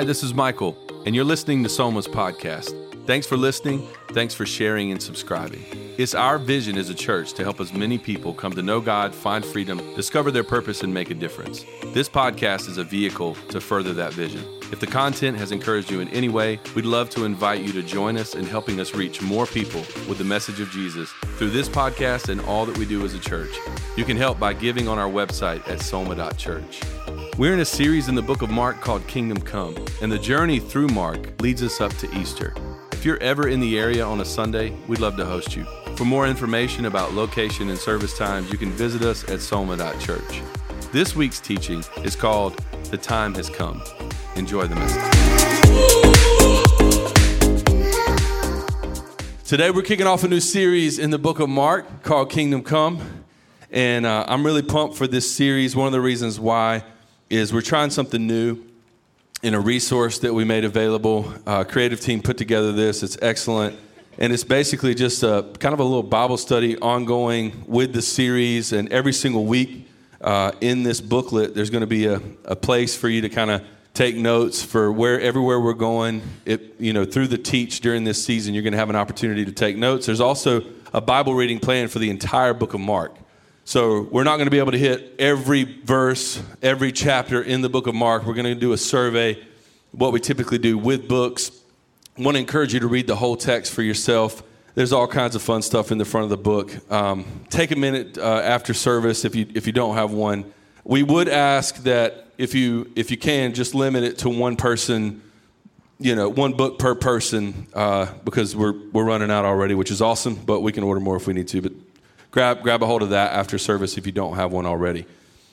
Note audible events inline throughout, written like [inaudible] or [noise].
Hi, this is Michael, and you're listening to Soma's podcast. Thanks for listening. Thanks for sharing and subscribing. It's our vision as a church to help as many people come to know God, find freedom, discover their purpose, and make a difference. This podcast is a vehicle to further that vision. If the content has encouraged you in any way, we'd love to invite you to join us in helping us reach more people with the message of Jesus through this podcast and all that we do as a church. You can help by giving on our website at soma.church. We're in a series in the book of Mark called Kingdom Come, and the journey through Mark leads us up to Easter. If you're ever in the area on a Sunday, we'd love to host you. For more information about location and service times, you can visit us at soma.church. This week's teaching is called The Time Has Come. Enjoy the message. Today, we're kicking off a new series in the book of Mark called Kingdom Come. And uh, I'm really pumped for this series. One of the reasons why is we're trying something new in a resource that we made available. Uh, creative team put together this. It's excellent. And it's basically just a kind of a little Bible study ongoing with the series. And every single week uh, in this booklet, there's going to be a, a place for you to kind of take notes for where everywhere we're going. It, you know, through the teach during this season, you're going to have an opportunity to take notes. There's also a Bible reading plan for the entire book of Mark. So we're not going to be able to hit every verse, every chapter in the book of Mark. We're going to do a survey, what we typically do with books. I want to encourage you to read the whole text for yourself. There's all kinds of fun stuff in the front of the book. Um, take a minute uh, after service if you if you don't have one. We would ask that if you if you can just limit it to one person, you know, one book per person uh, because we're we're running out already, which is awesome. But we can order more if we need to. But grab, grab a hold of that after service if you don't have one already.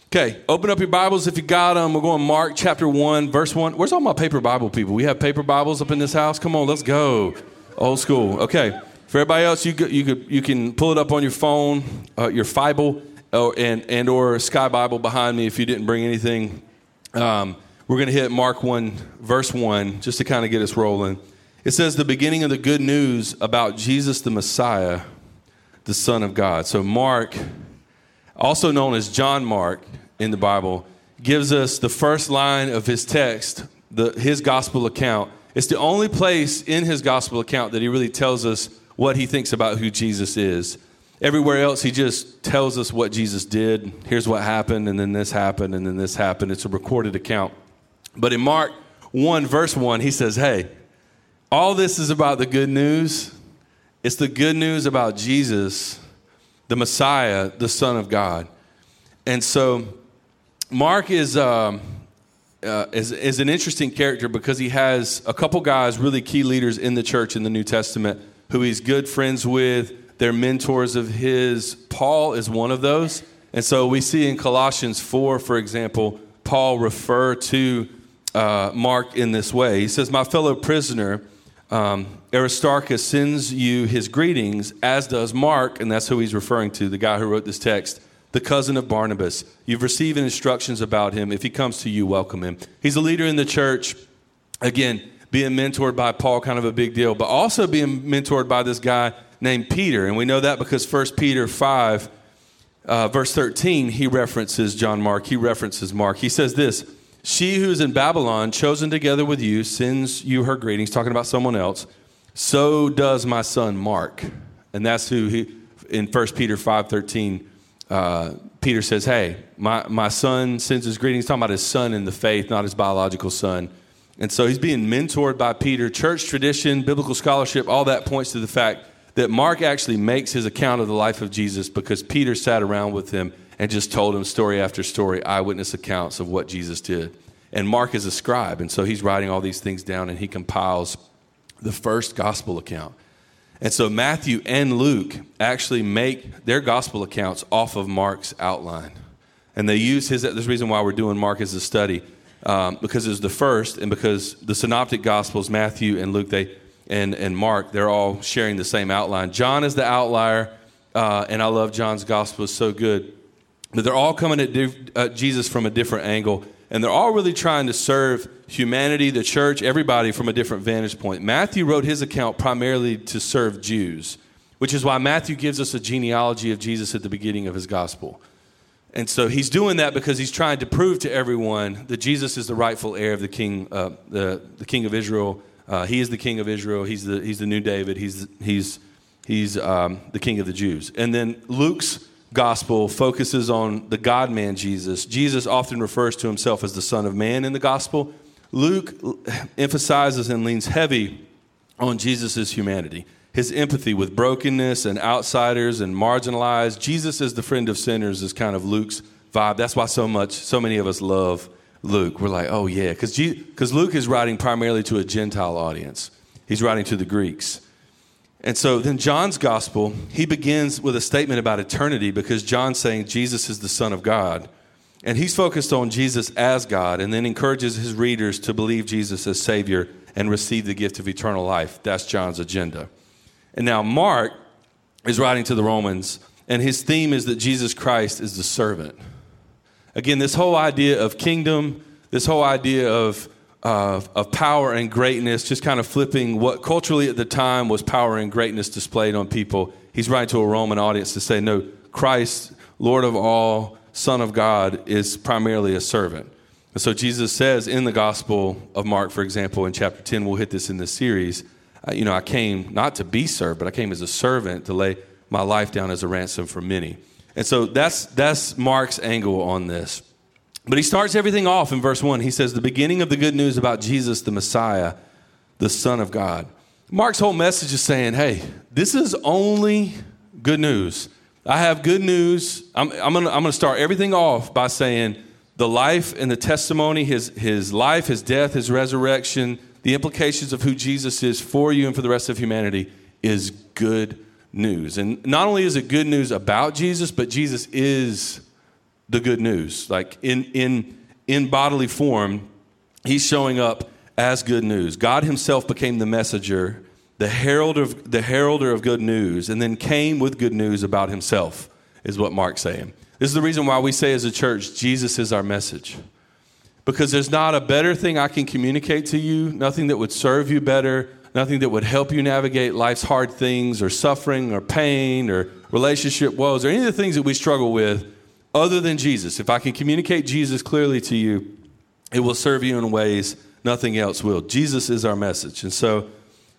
Okay, open up your Bibles if you got them. We're going Mark chapter 1, verse 1. Where's all my paper Bible people? We have paper Bibles up in this house? Come on, let's go. Old school. Okay, for everybody else, you, you, could, you can pull it up on your phone, uh, your Bible, and, and or Sky Bible behind me if you didn't bring anything. Um, we're going to hit Mark 1, verse 1, just to kind of get us rolling. It says, The beginning of the good news about Jesus the Messiah the Son of God. So, Mark, also known as John Mark in the Bible, gives us the first line of his text, the, his gospel account. It's the only place in his gospel account that he really tells us what he thinks about who Jesus is. Everywhere else, he just tells us what Jesus did. Here's what happened, and then this happened, and then this happened. It's a recorded account. But in Mark 1, verse 1, he says, Hey, all this is about the good news it's the good news about Jesus, the Messiah, the Son of God. And so, Mark is, um, uh, is, is an interesting character because he has a couple guys, really key leaders in the church in the New Testament, who he's good friends with. They're mentors of his. Paul is one of those. And so we see in Colossians 4, for example, Paul refer to uh, Mark in this way. He says, My fellow prisoner, um, Aristarchus sends you his greetings, as does Mark, and that's who he's referring to, the guy who wrote this text, the cousin of Barnabas. You've received instructions about him. If he comes to you, welcome him. He's a leader in the church. Again, being mentored by Paul, kind of a big deal, but also being mentored by this guy named Peter. And we know that because 1 Peter 5, uh, verse 13, he references John Mark. He references Mark. He says this she who's in Babylon, chosen together with you, sends you her greetings, talking about someone else. So does my son Mark. And that's who he, in 1 Peter 5.13, uh, Peter says, hey, my, my son sends his greetings, talking about his son in the faith, not his biological son. And so he's being mentored by Peter. Church tradition, biblical scholarship, all that points to the fact that Mark actually makes his account of the life of Jesus because Peter sat around with him and just told him story after story, eyewitness accounts of what Jesus did. And Mark is a scribe, and so he's writing all these things down and he compiles the first gospel account. And so Matthew and Luke actually make their gospel accounts off of Mark's outline. And they use his, there's a reason why we're doing Mark as a study, um, because it's the first, and because the synoptic gospels, Matthew and Luke, they, and, and Mark, they're all sharing the same outline. John is the outlier, uh, and I love John's gospel, it's so good. But they're all coming at diff- uh, Jesus from a different angle, and they're all really trying to serve humanity, the church, everybody from a different vantage point. Matthew wrote his account primarily to serve Jews, which is why Matthew gives us a genealogy of Jesus at the beginning of his gospel. And so he's doing that because he's trying to prove to everyone that Jesus is the rightful heir of the king, uh, the, the king of Israel. Uh, he is the king of Israel. He's the, he's the new David. He's, he's, he's um, the king of the Jews. And then Luke's gospel focuses on the God man Jesus. Jesus often refers to himself as the Son of Man in the gospel. Luke emphasizes and leans heavy on Jesus' humanity his empathy with brokenness and outsiders and marginalized. Jesus as the friend of sinners is kind of Luke's vibe. That's why so much, so many of us love Luke. We're like, oh yeah, because Luke is writing primarily to a Gentile audience. He's writing to the Greeks. And so then John's gospel, he begins with a statement about eternity because John's saying Jesus is the Son of God. And he's focused on Jesus as God and then encourages his readers to believe Jesus as Savior and receive the gift of eternal life. That's John's agenda. And now Mark is writing to the Romans, and his theme is that Jesus Christ is the servant. Again, this whole idea of kingdom, this whole idea of, uh, of power and greatness, just kind of flipping what culturally at the time was power and greatness displayed on people. He's writing to a Roman audience to say, no, Christ, Lord of all, Son of God, is primarily a servant. And so Jesus says in the Gospel of Mark, for example, in chapter 10, we'll hit this in this series you know, I came not to be served, but I came as a servant to lay my life down as a ransom for many. And so that's, that's Mark's angle on this. But he starts everything off in verse 1. He says, The beginning of the good news about Jesus, the Messiah, the Son of God. Mark's whole message is saying, Hey, this is only good news. I have good news. I'm, I'm going to start everything off by saying the life and the testimony, his, his life, his death, his resurrection, the implications of who Jesus is for you and for the rest of humanity is good news. And not only is it good news about Jesus, but Jesus is the good news. Like in, in, in bodily form, he's showing up as good news. God himself became the messenger, the herald of, the heralder of good news, and then came with good news about himself, is what Mark's saying. This is the reason why we say as a church, Jesus is our message because there's not a better thing I can communicate to you, nothing that would serve you better, nothing that would help you navigate life's hard things or suffering or pain or relationship woes or any of the things that we struggle with other than Jesus. If I can communicate Jesus clearly to you, it will serve you in ways nothing else will. Jesus is our message. And so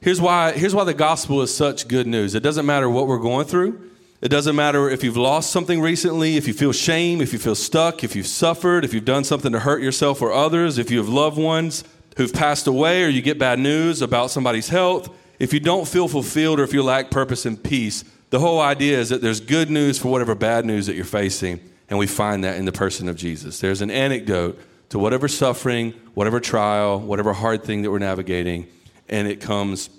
here's why, here's why the gospel is such good news. It doesn't matter what we're going through. It doesn't matter if you've lost something recently, if you feel shame, if you feel stuck, if you've suffered, if you've done something to hurt yourself or others, if you have loved ones who've passed away or you get bad news about somebody's health, if you don't feel fulfilled or if you lack purpose and peace, the whole idea is that there's good news for whatever bad news that you're facing, and we find that in the person of Jesus. There's an antidote to whatever suffering, whatever trial, whatever hard thing that we're navigating, and it comes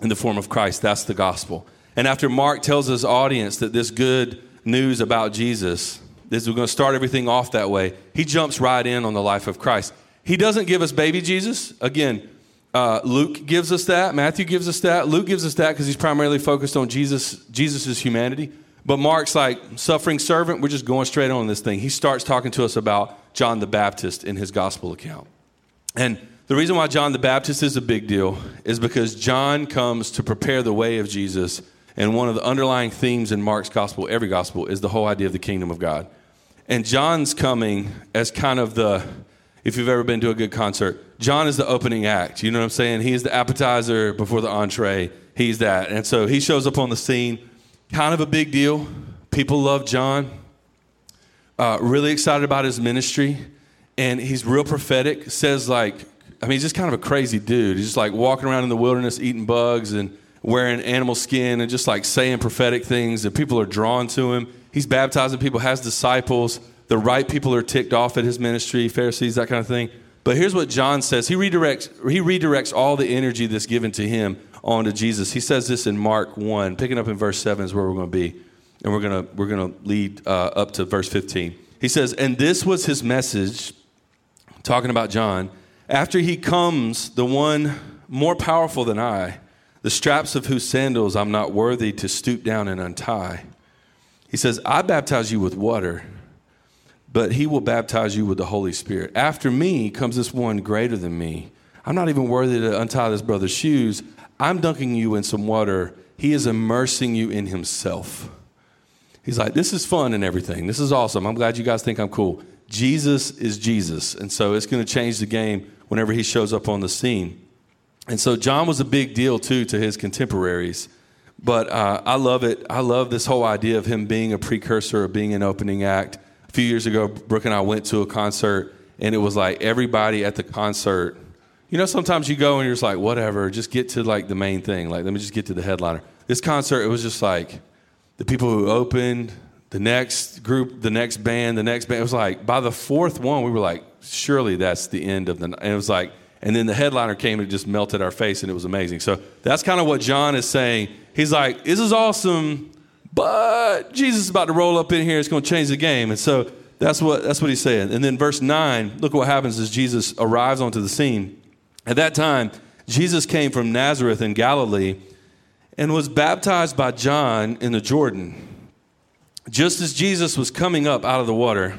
in the form of Christ. That's the gospel. And after Mark tells his audience that this good news about Jesus, this we're going to start everything off that way, he jumps right in on the life of Christ. He doesn't give us baby Jesus. Again, uh, Luke gives us that. Matthew gives us that. Luke gives us that because he's primarily focused on Jesus, Jesus's humanity. But Mark's like suffering servant. We're just going straight on this thing. He starts talking to us about John the Baptist in his gospel account. And the reason why John the Baptist is a big deal is because John comes to prepare the way of Jesus and one of the underlying themes in Mark's gospel, every gospel, is the whole idea of the kingdom of God. And John's coming as kind of the, if you've ever been to a good concert, John is the opening act. You know what I'm saying? He's the appetizer before the entree. He's that. And so he shows up on the scene, kind of a big deal. People love John. Uh, really excited about his ministry. And he's real prophetic. Says, like, I mean, he's just kind of a crazy dude. He's just like walking around in the wilderness eating bugs and wearing animal skin and just like saying prophetic things that people are drawn to him. He's baptizing people, has disciples. The right people are ticked off at his ministry, Pharisees, that kind of thing. But here's what John says. He redirects, he redirects all the energy that's given to him onto Jesus. He says this in Mark 1, picking up in verse 7 is where we're going to be. And we're going to, we're going to lead uh, up to verse 15. He says, And this was his message, talking about John. After he comes, the one more powerful than I, the straps of whose sandals I'm not worthy to stoop down and untie. He says, I baptize you with water, but he will baptize you with the Holy Spirit. After me comes this one greater than me. I'm not even worthy to untie this brother's shoes. I'm dunking you in some water. He is immersing you in himself. He's like, this is fun and everything. This is awesome. I'm glad you guys think I'm cool. Jesus is Jesus. And so it's going to change the game whenever he shows up on the scene. And so John was a big deal too to his contemporaries. But uh, I love it. I love this whole idea of him being a precursor of being an opening act. A few years ago, Brooke and I went to a concert, and it was like everybody at the concert. You know, sometimes you go and you're just like, whatever, just get to like the main thing. Like, let me just get to the headliner. This concert, it was just like the people who opened, the next group, the next band, the next band. It was like by the fourth one, we were like, surely that's the end of the. And it was like, and then the headliner came and it just melted our face, and it was amazing. So that's kind of what John is saying. He's like, this is awesome, but Jesus is about to roll up in here. It's going to change the game. And so that's what that's what he's saying. And then verse nine, look what happens as Jesus arrives onto the scene. At that time, Jesus came from Nazareth in Galilee and was baptized by John in the Jordan. Just as Jesus was coming up out of the water,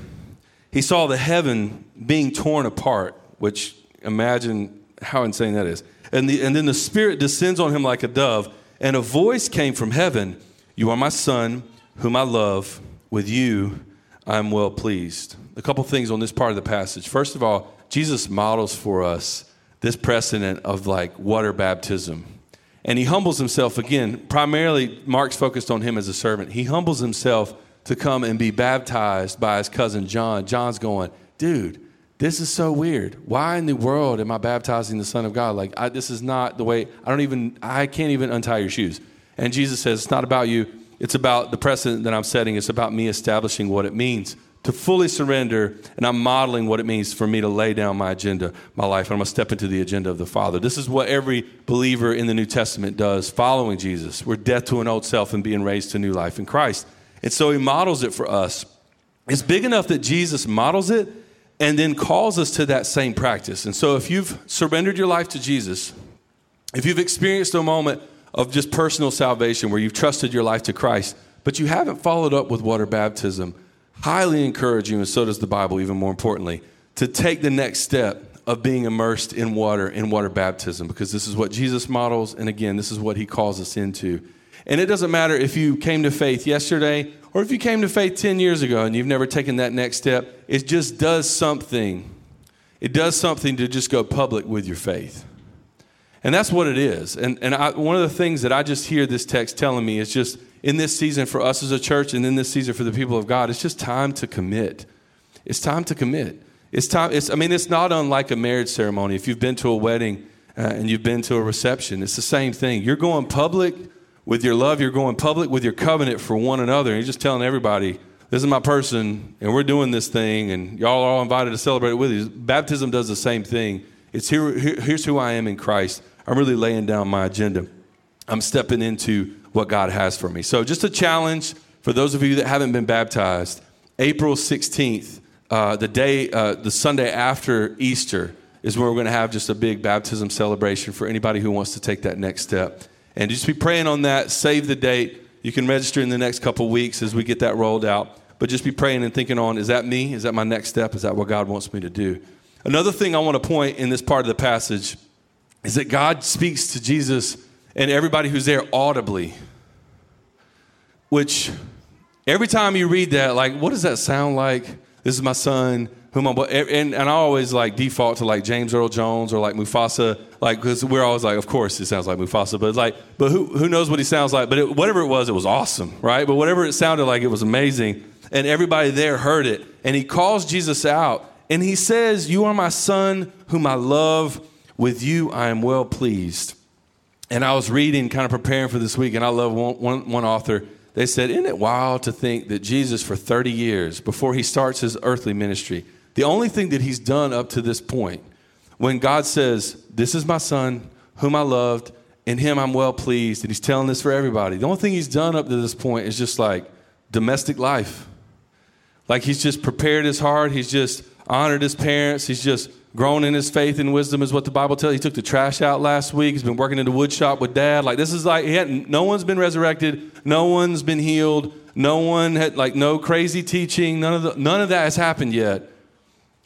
he saw the heaven being torn apart, which imagine how insane that is. And, the, and then the Spirit descends on him like a dove, and a voice came from heaven You are my Son, whom I love. With you I am well pleased. A couple things on this part of the passage. First of all, Jesus models for us this precedent of like water baptism. And he humbles himself again. Primarily, Mark's focused on him as a servant. He humbles himself to come and be baptized by his cousin John. John's going, dude, this is so weird. Why in the world am I baptizing the Son of God? Like, I, this is not the way, I don't even, I can't even untie your shoes. And Jesus says, it's not about you. It's about the precedent that I'm setting. It's about me establishing what it means to fully surrender, and I'm modeling what it means for me to lay down my agenda, my life, and I'm to step into the agenda of the Father. This is what every believer in the New Testament does following Jesus. We're death to an old self and being raised to new life in Christ. And so he models it for us. It's big enough that Jesus models it and then calls us to that same practice. And so if you've surrendered your life to Jesus, if you've experienced a moment of just personal salvation where you've trusted your life to Christ, but you haven't followed up with water baptism, highly encourage you, and so does the Bible, even more importantly, to take the next step of being immersed in water, in water baptism, because this is what Jesus models, and again, this is what he calls us into. And it doesn't matter if you came to faith yesterday or if you came to faith 10 years ago and you've never taken that next step, it just does something. It does something to just go public with your faith. And that's what it is. And, and I, one of the things that I just hear this text telling me is just in this season for us as a church and in this season for the people of God, it's just time to commit. It's time to commit. It's time, it's, I mean, it's not unlike a marriage ceremony. If you've been to a wedding uh, and you've been to a reception, it's the same thing. You're going public with your love, you're going public with your covenant for one another. And you're just telling everybody, this is my person, and we're doing this thing, and y'all are all invited to celebrate it with you. Baptism does the same thing. It's here, here, here's who I am in Christ. I'm really laying down my agenda. I'm stepping into what God has for me. So, just a challenge for those of you that haven't been baptized. April 16th, uh, the day, uh, the Sunday after Easter, is when we're going to have just a big baptism celebration for anybody who wants to take that next step. And just be praying on that. Save the date. You can register in the next couple weeks as we get that rolled out. But just be praying and thinking on is that me? Is that my next step? Is that what God wants me to do? Another thing I want to point in this part of the passage is that God speaks to Jesus and everybody who's there audibly. Which every time you read that, like, what does that sound like? This is my son, whom I'm, and, and I always like default to like James Earl Jones or like Mufasa, like, because we're always like, of course, it sounds like Mufasa, but like, but who, who knows what he sounds like? But it, whatever it was, it was awesome, right? But whatever it sounded like, it was amazing. And everybody there heard it. And he calls Jesus out and he says, You are my son, whom I love. With you, I am well pleased. And I was reading, kind of preparing for this week, and I love one, one, one author. They said, Isn't it wild to think that Jesus, for 30 years, before he starts his earthly ministry, the only thing that he's done up to this point, when God says, This is my son, whom I loved, in him I'm well pleased, and he's telling this for everybody, the only thing he's done up to this point is just like domestic life. Like he's just prepared his heart, he's just honored his parents, he's just grown in his faith and wisdom is what the Bible tells. He took the trash out last week. He's been working in the wood shop with dad. Like this is like he no one's been resurrected. No one's been healed. No one had like no crazy teaching. None of the, none of that has happened yet.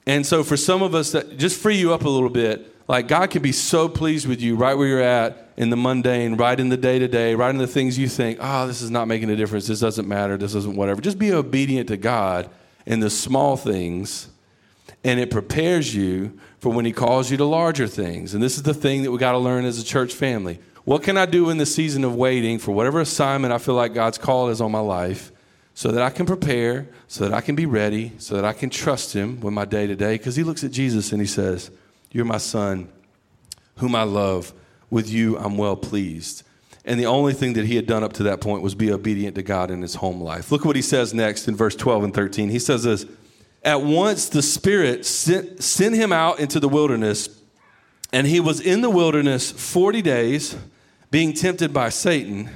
And so for some of us that just free you up a little bit, like God can be so pleased with you right where you're at in the mundane, right in the day to day, right in the things you think, oh, this is not making a difference. This doesn't matter. This isn't whatever. Just be obedient to God in the small things, and it prepares you for when He calls you to larger things. And this is the thing that we got to learn as a church family. What can I do in the season of waiting for whatever assignment I feel like God's call is on my life so that I can prepare, so that I can be ready, so that I can trust Him with my day to day? Because He looks at Jesus and He says, You're my son, whom I love. With you, I'm well pleased. And the only thing that he had done up to that point was be obedient to God in his home life. Look what he says next in verse 12 and 13. He says this At once the Spirit sent, sent him out into the wilderness, and he was in the wilderness 40 days being tempted by Satan,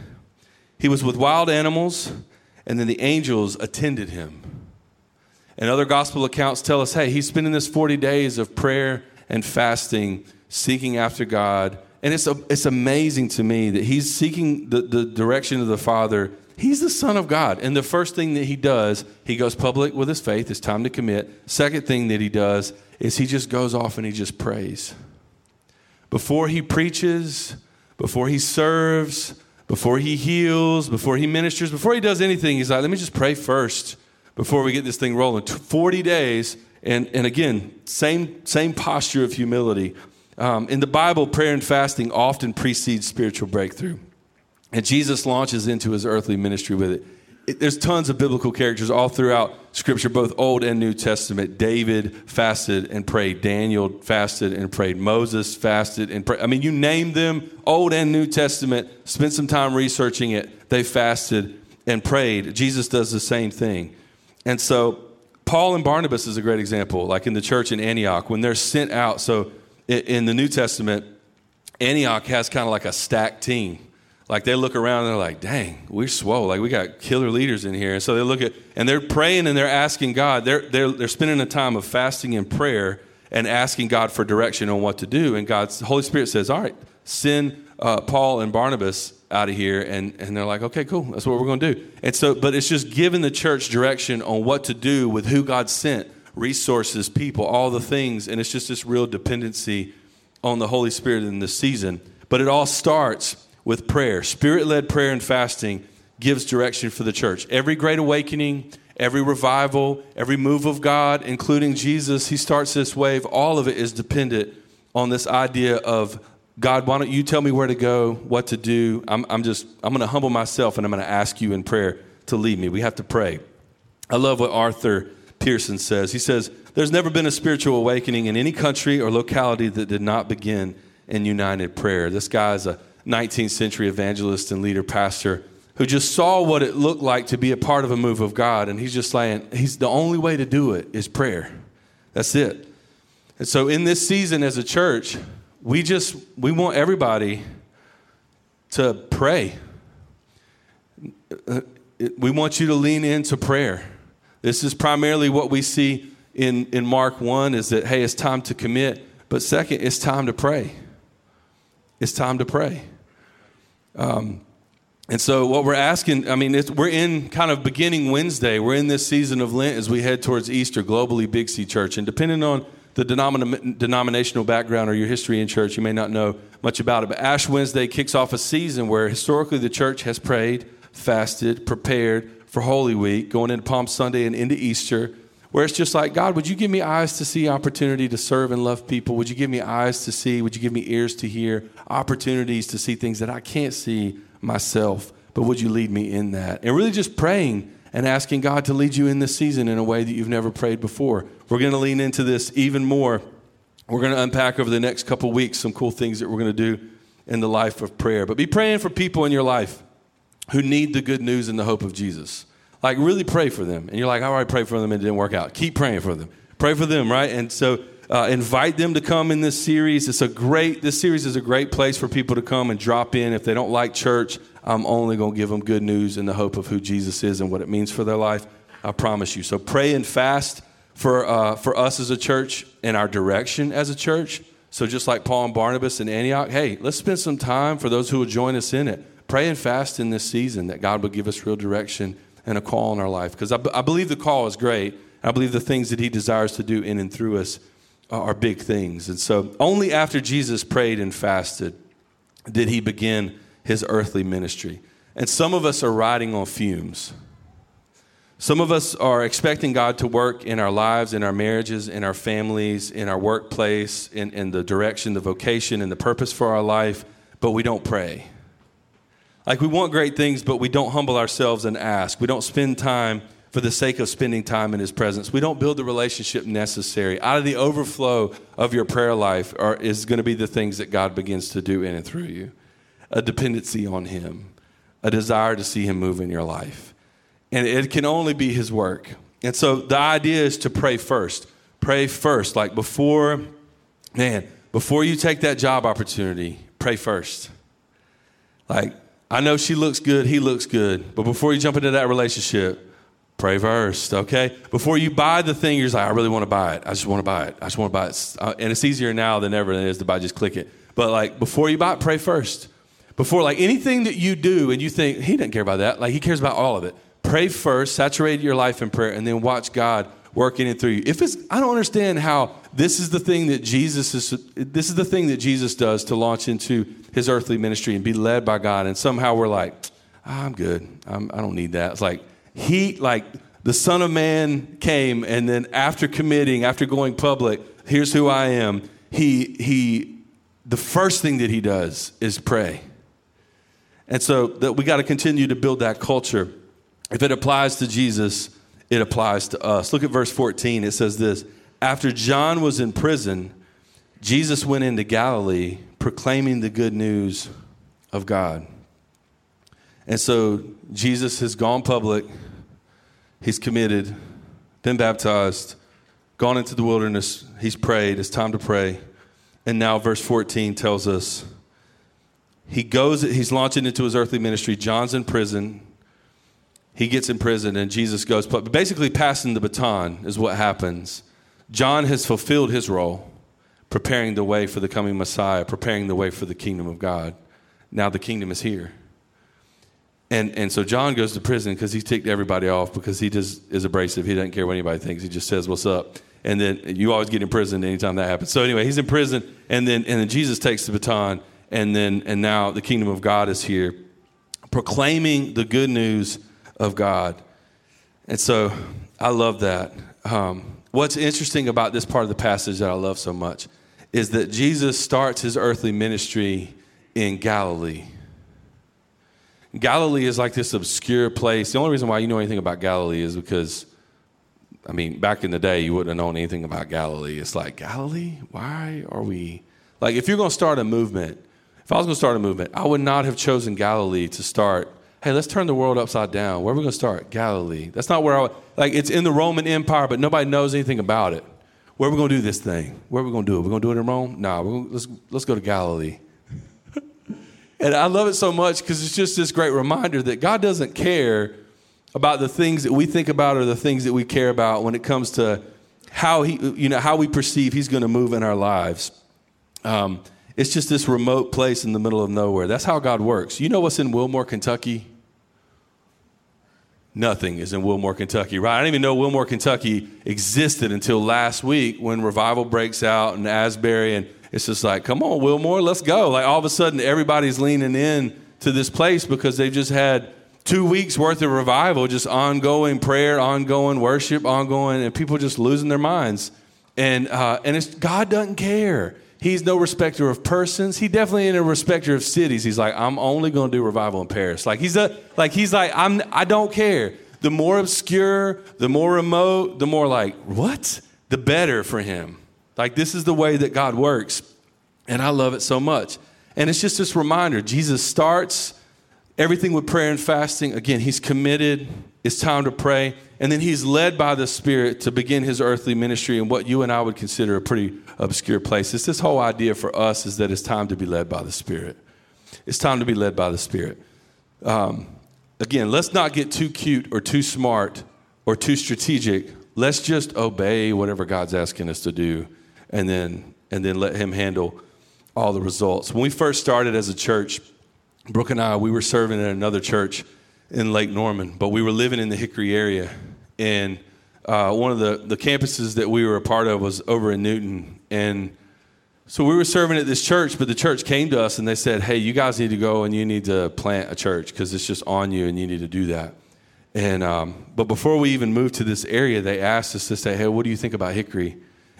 he was with wild animals, and then the angels attended him. And other gospel accounts tell us hey, he's spending this 40 days of prayer and fasting, seeking after God. And it's, it's amazing to me that he's seeking the, the direction of the Father. He's the Son of God. And the first thing that he does, he goes public with his faith. It's time to commit. Second thing that he does is he just goes off and he just prays. Before he preaches, before he serves, before he heals, before he ministers, before he does anything, he's like, let me just pray first before we get this thing rolling. 40 days, and, and again, same, same posture of humility. Um, in the Bible, prayer and fasting often precedes spiritual breakthrough. And Jesus launches into his earthly ministry with it it, there's tons of biblical characters all throughout Scripture, both Old and New Testament. David fasted and prayed. Daniel fasted and prayed. Moses fasted and prayed. I mean, you name them, Old and New Testament. Spend some time researching it. They fasted and prayed. Jesus does the same thing. And so, Paul and Barnabas is a great example, like in the church in Antioch, when they're sent out. So, in the New Testament, Antioch has kind of like a stacked team like they look around and they're like, dang, we're swole. Like we got killer leaders in here. And so they look at, and they're praying and they're asking God. They're, they're, they're spending a time of fasting and prayer and asking God for direction on what to do. And God's Holy Spirit says, all right, send uh, Paul and Barnabas out of here. And, and they're like, okay, cool. That's what we're going to do. And so, but it's just giving the church direction on what to do with who God sent, resources, people, all the things. And it's just this real dependency on the Holy Spirit in this season. But it all starts with prayer. Spirit led prayer and fasting gives direction for the church. Every great awakening, every revival, every move of God, including Jesus, he starts this wave. All of it is dependent on this idea of God, why don't you tell me where to go, what to do? I'm, I'm just, I'm going to humble myself and I'm going to ask you in prayer to lead me. We have to pray. I love what Arthur Pierson says. He says, There's never been a spiritual awakening in any country or locality that did not begin in united prayer. This guy is a 19th century evangelist and leader pastor who just saw what it looked like to be a part of a move of God. And he's just saying, he's the only way to do it is prayer. That's it. And so in this season as a church, we just we want everybody to pray. We want you to lean into prayer. This is primarily what we see in, in Mark 1 is that, hey, it's time to commit. But second, it's time to pray. It's time to pray. Um, and so, what we're asking, I mean, we're in kind of beginning Wednesday. We're in this season of Lent as we head towards Easter, globally, Big C Church. And depending on the denomina- denominational background or your history in church, you may not know much about it. But Ash Wednesday kicks off a season where historically the church has prayed, fasted, prepared for Holy Week, going into Palm Sunday and into Easter where it's just like, God, would you give me eyes to see opportunity to serve and love people? Would you give me eyes to see? Would you give me ears to hear? Opportunities to see things that I can't see myself, but would you lead me in that? And really just praying and asking God to lead you in this season in a way that you've never prayed before. We're going to lean into this even more. We're going to unpack over the next couple weeks some cool things that we're going to do in the life of prayer. But be praying for people in your life who need the good news and the hope of Jesus. Like, really pray for them. And you're like, I already prayed for them and it didn't work out. Keep praying for them. Pray for them, right? And so, uh, invite them to come in this series. It's a great, this series is a great place for people to come and drop in. If they don't like church, I'm only going to give them good news in the hope of who Jesus is and what it means for their life. I promise you. So, pray and fast for, uh, for us as a church and our direction as a church. So, just like Paul and Barnabas in Antioch, hey, let's spend some time for those who will join us in it. Pray and fast in this season that God will give us real direction and a call in our life. Because I, b- I believe the call is great. I believe the things that He desires to do in and through us are big things. And so only after Jesus prayed and fasted did he begin his earthly ministry. And some of us are riding on fumes. Some of us are expecting God to work in our lives, in our marriages, in our families, in our workplace, in, in the direction, the vocation, and the purpose for our life, but we don't pray. Like we want great things, but we don't humble ourselves and ask. We don't spend time for the sake of spending time in His presence. We don't build the relationship necessary. Out of the overflow of your prayer life are, is going to be the things that God begins to do in and through you a dependency on Him, a desire to see Him move in your life. And it can only be His work. And so the idea is to pray first. Pray first. Like before, man, before you take that job opportunity, pray first. Like, I know she looks good, he looks good, but before you jump into that relationship, pray first, okay? Before you buy the thing, you're like, I really want to buy it. I just want to buy it. I just want to buy it. Uh, and it's easier now than ever than it is to buy, just click it. But like, before you buy it, pray first. Before, like, anything that you do and you think, he doesn't care about that, like, he cares about all of it. Pray first, saturate your life in prayer, and then watch God working it through you. If it's, I don't understand how this is the thing that Jesus is, this is the thing that Jesus does to launch into his earthly ministry and be led by God. And somehow we're like, I'm good. I'm, I do not need that. It's like, he, like, the Son of Man came, and then after committing, after going public, here's who I am. He, he, the first thing that he does is pray. And so that we got to continue to build that culture. If it applies to Jesus, it applies to us. Look at verse 14. It says this After John was in prison, Jesus went into Galilee proclaiming the good news of God. And so Jesus has gone public, he's committed, been baptized, gone into the wilderness, he's prayed, it's time to pray. And now verse 14 tells us he goes, he's launching into his earthly ministry. John's in prison he gets in prison and Jesus goes, but basically passing the baton is what happens. John has fulfilled his role, preparing the way for the coming Messiah, preparing the way for the kingdom of God. Now the kingdom is here. And, and so John goes to prison because he ticked everybody off because he just is abrasive. He doesn't care what anybody thinks. He just says, What's up? And then you always get in prison anytime that happens. So anyway, he's in prison, and then and then Jesus takes the baton, and then and now the kingdom of God is here, proclaiming the good news of God. And so I love that. Um, what's interesting about this part of the passage that I love so much is that Jesus starts his earthly ministry in Galilee. Galilee is like this obscure place. The only reason why you know anything about Galilee is because, I mean, back in the day, you wouldn't have known anything about Galilee. It's like, Galilee? Why are we. Like, if you're going to start a movement, if I was going to start a movement, I would not have chosen Galilee to start hey, let's turn the world upside down. Where are we going to start? Galilee. That's not where I, like, it's in the Roman Empire, but nobody knows anything about it. Where are we going to do this thing? Where are we going to do it? We're going to do it in Rome? No, nah, let's, let's go to Galilee. [laughs] and I love it so much because it's just this great reminder that God doesn't care about the things that we think about or the things that we care about when it comes to how he, you know, how we perceive He's going to move in our lives. Um, it's just this remote place in the middle of nowhere. That's how God works. You know what's in Wilmore, Kentucky? Nothing is in Wilmore, Kentucky, right? I didn't even know Wilmore, Kentucky existed until last week when revival breaks out in Asbury. And it's just like, come on, Wilmore, let's go. Like all of a sudden, everybody's leaning in to this place because they've just had two weeks worth of revival, just ongoing prayer, ongoing worship, ongoing, and people just losing their minds. And, uh, and it's, God doesn't care. He's no respecter of persons. He definitely ain't a respecter of cities. He's like, I'm only going to do revival in Paris. Like he's a, like he's like, I'm, I don't care. The more obscure, the more remote, the more like, what? The better for him. Like this is the way that God works. And I love it so much. And it's just this reminder Jesus starts everything with prayer and fasting. Again, he's committed. It's time to pray. And then he's led by the Spirit to begin his earthly ministry in what you and I would consider a pretty obscure place. It's this whole idea for us is that it's time to be led by the Spirit. It's time to be led by the Spirit. Um, again, let's not get too cute or too smart or too strategic. Let's just obey whatever God's asking us to do and then, and then let Him handle all the results. When we first started as a church, Brooke and I, we were serving at another church in Lake Norman, but we were living in the Hickory area. And uh, one of the, the campuses that we were a part of was over in Newton. And so we were serving at this church, but the church came to us and they said, Hey, you guys need to go and you need to plant a church because it's just on you and you need to do that. And, um, but before we even moved to this area, they asked us to say, Hey, what do you think about Hickory?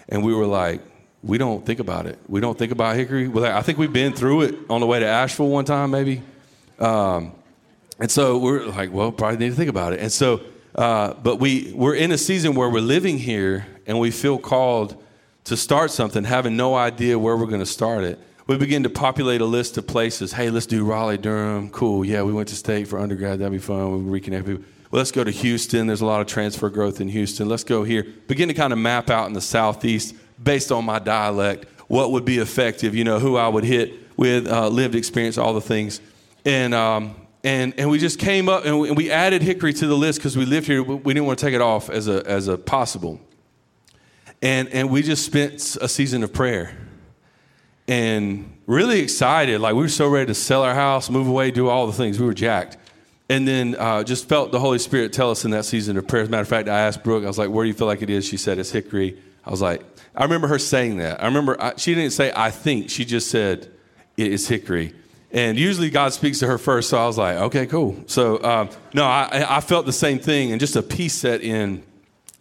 And we were like, We don't think about it. We don't think about Hickory. Well, I think we've been through it on the way to Asheville one time, maybe. Um, and so we're like, Well, probably need to think about it. And so, uh, but we, we're in a season where we're living here and we feel called to start something, having no idea where we're going to start it. We begin to populate a list of places. Hey, let's do Raleigh, Durham. Cool. Yeah, we went to state for undergrad. That'd be fun. We reconnect people. Well, let's go to Houston. There's a lot of transfer growth in Houston. Let's go here. Begin to kind of map out in the southeast based on my dialect what would be effective. You know, who I would hit with uh, lived experience, all the things, and um, and and we just came up and we, and we added Hickory to the list because we lived here. We didn't want to take it off as a as a possible. And, and we just spent a season of prayer and really excited. Like we were so ready to sell our house, move away, do all the things. We were jacked. And then uh, just felt the Holy Spirit tell us in that season of prayer. As a matter of fact, I asked Brooke, I was like, where do you feel like it is? She said, it's Hickory. I was like, I remember her saying that. I remember I, she didn't say, I think. She just said, it's Hickory. And usually God speaks to her first. So I was like, okay, cool. So, um, no, I, I felt the same thing and just a peace set in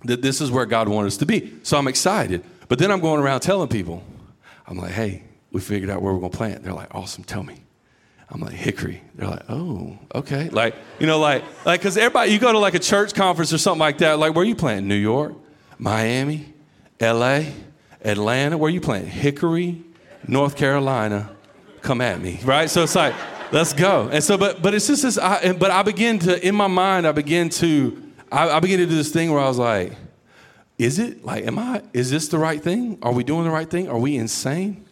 that this is where God wanted us to be. So I'm excited. But then I'm going around telling people, I'm like, hey, we figured out where we're going to plant. They're like, awesome, tell me. I'm like, Hickory. They're like, oh, okay. Like, you know, like, like, because everybody, you go to like a church conference or something like that, like, where you planting? New York, Miami, LA, Atlanta. Where you planting? Hickory, North Carolina. Come at me, right? So it's like, let's go. And so, but, but it's just this, I, but I begin to, in my mind, I begin to, I, I began to do this thing where I was like, is it like, am I, is this the right thing? Are we doing the right thing? Are we insane?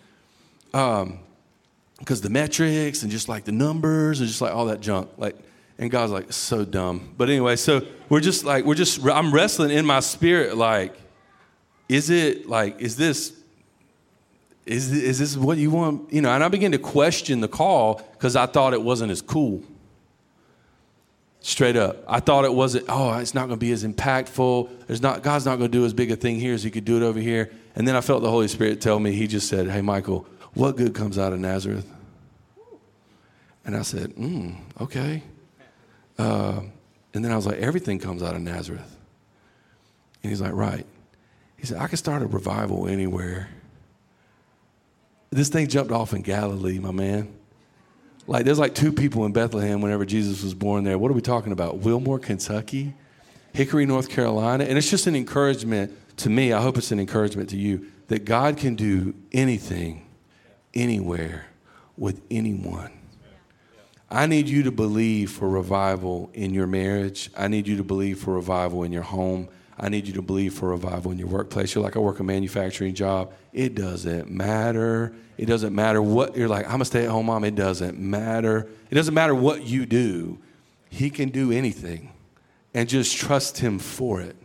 Um, because the metrics and just like the numbers and just like all that junk, like, and God's like, so dumb. But anyway, so we're just like, we're just, I'm wrestling in my spirit, like, is it like, is this, is, is this what you want? You know, and I began to question the call because I thought it wasn't as cool. Straight up. I thought it wasn't, oh, it's not going to be as impactful. There's not, God's not going to do as big a thing here as he could do it over here. And then I felt the Holy Spirit tell me, he just said, hey, Michael, what good comes out of Nazareth? And I said, hmm, okay. Uh, and then I was like, everything comes out of Nazareth. And he's like, right. He said, I could start a revival anywhere. This thing jumped off in Galilee, my man. Like, there's like two people in Bethlehem whenever Jesus was born there. What are we talking about? Wilmore, Kentucky? Hickory, North Carolina? And it's just an encouragement to me. I hope it's an encouragement to you that God can do anything, anywhere, with anyone. I need you to believe for revival in your marriage. I need you to believe for revival in your home. I need you to believe for revival in your workplace. You're like, I work a manufacturing job. It doesn't matter. It doesn't matter what you're like, I'm a stay at home mom. It doesn't matter. It doesn't matter what you do. He can do anything and just trust Him for it.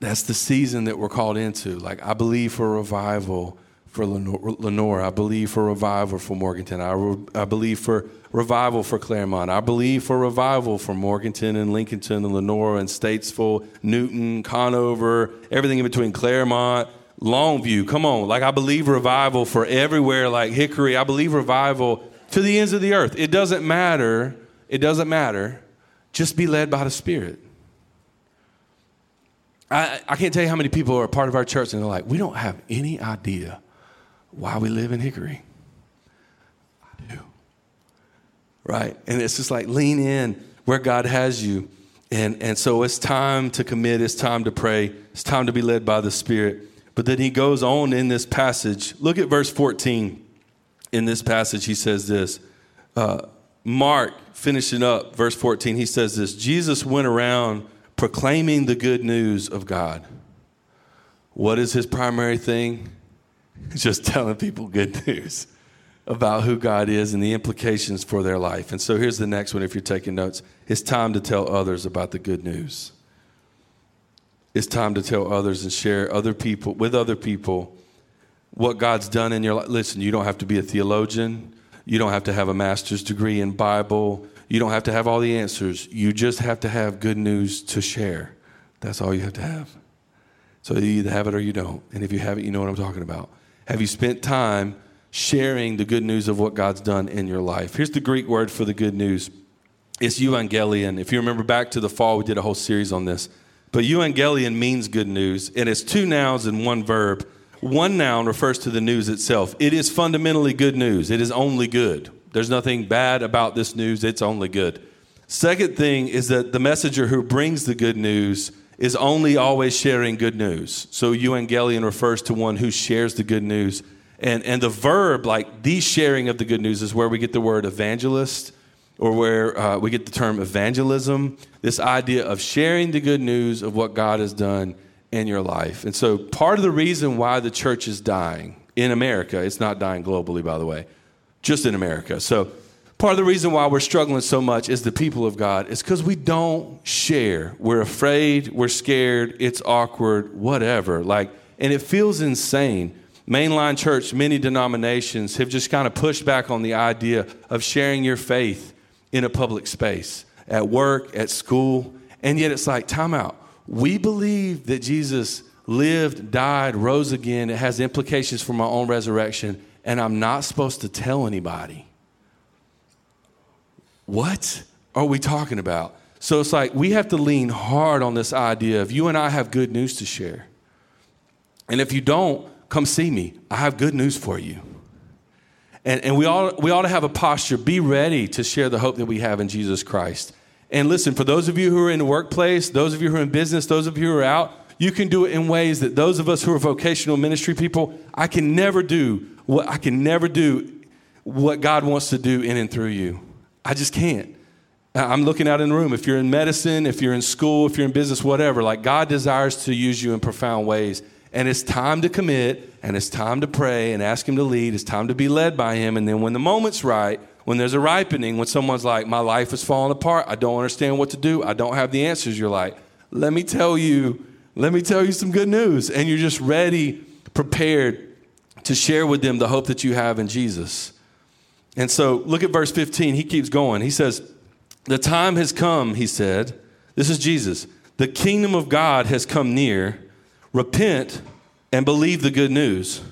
That's the season that we're called into. Like, I believe for revival for Lenoir. I believe for revival for Morganton. I, I believe for revival for Claremont. I believe for revival for Morganton and Lincolnton and Lenoir and Statesville, Newton, Conover, everything in between Claremont, Longview. Come on. Like I believe revival for everywhere, like Hickory. I believe revival to the ends of the earth. It doesn't matter. It doesn't matter. Just be led by the Spirit. I, I can't tell you how many people are part of our church and they're like, we don't have any idea why we live in Hickory right? And it's just like lean in where God has you. And, and so it's time to commit, it's time to pray, it's time to be led by the Spirit. But then he goes on in this passage. Look at verse 14. In this passage, he says this uh, Mark, finishing up, verse 14, he says this Jesus went around proclaiming the good news of God. What is his primary thing? [laughs] Just telling people good [laughs] news about who God is and the implications for their life. And so here's the next one if you're taking notes. It's time to tell others about the good news. It's time to tell others and share other people with other people what God's done in your life. Listen, you don't have to be a theologian. You don't have to have a master's degree in Bible. You don't have to have all the answers. You just have to have good news to share. That's all you have to have. So you either have it or you don't. And if you have it, you know what I'm talking about. Have you spent time sharing the good news of what God's done in your life? Here's the Greek word for the good news it's euangelion. If you remember back to the fall, we did a whole series on this. But euangelion means good news, and it's two nouns and one verb. One noun refers to the news itself. It is fundamentally good news. It is only good. There's nothing bad about this news. It's only good. Second thing is that the messenger who brings the good news is only always sharing good news. So euangelion refers to one who shares the good news. And, and the verb, like the sharing of the good news, is where we get the word evangelist or where uh, we get the term evangelism. This idea of sharing the good news of what God has done in your life. And so, part of the reason why the church is dying in America, it's not dying globally, by the way, just in America. So, part of the reason why we're struggling so much is the people of God is because we don't share. We're afraid, we're scared, it's awkward, whatever. Like, and it feels insane. Mainline church, many denominations have just kind of pushed back on the idea of sharing your faith in a public space, at work, at school. And yet it's like, time out we believe that Jesus lived, died, rose again. It has implications for my own resurrection, and I'm not supposed to tell anybody. What are we talking about? So it's like we have to lean hard on this idea of you and I have good news to share. And if you don't, come see me. I have good news for you. And, and we, all, we ought to have a posture, be ready to share the hope that we have in Jesus Christ. And listen, for those of you who are in the workplace, those of you who are in business, those of you who are out, you can do it in ways that those of us who are vocational ministry people, I can never do what I can never do what God wants to do in and through you. I just can't. I'm looking out in the room. If you're in medicine, if you're in school, if you're in business, whatever, like God desires to use you in profound ways. And it's time to commit and it's time to pray and ask Him to lead. It's time to be led by Him. And then when the moment's right, when there's a ripening, when someone's like, my life is falling apart, I don't understand what to do, I don't have the answers, you're like, let me tell you, let me tell you some good news. And you're just ready, prepared to share with them the hope that you have in Jesus. And so look at verse 15. He keeps going. He says, The time has come, he said. This is Jesus. The kingdom of God has come near. Repent and believe the good news.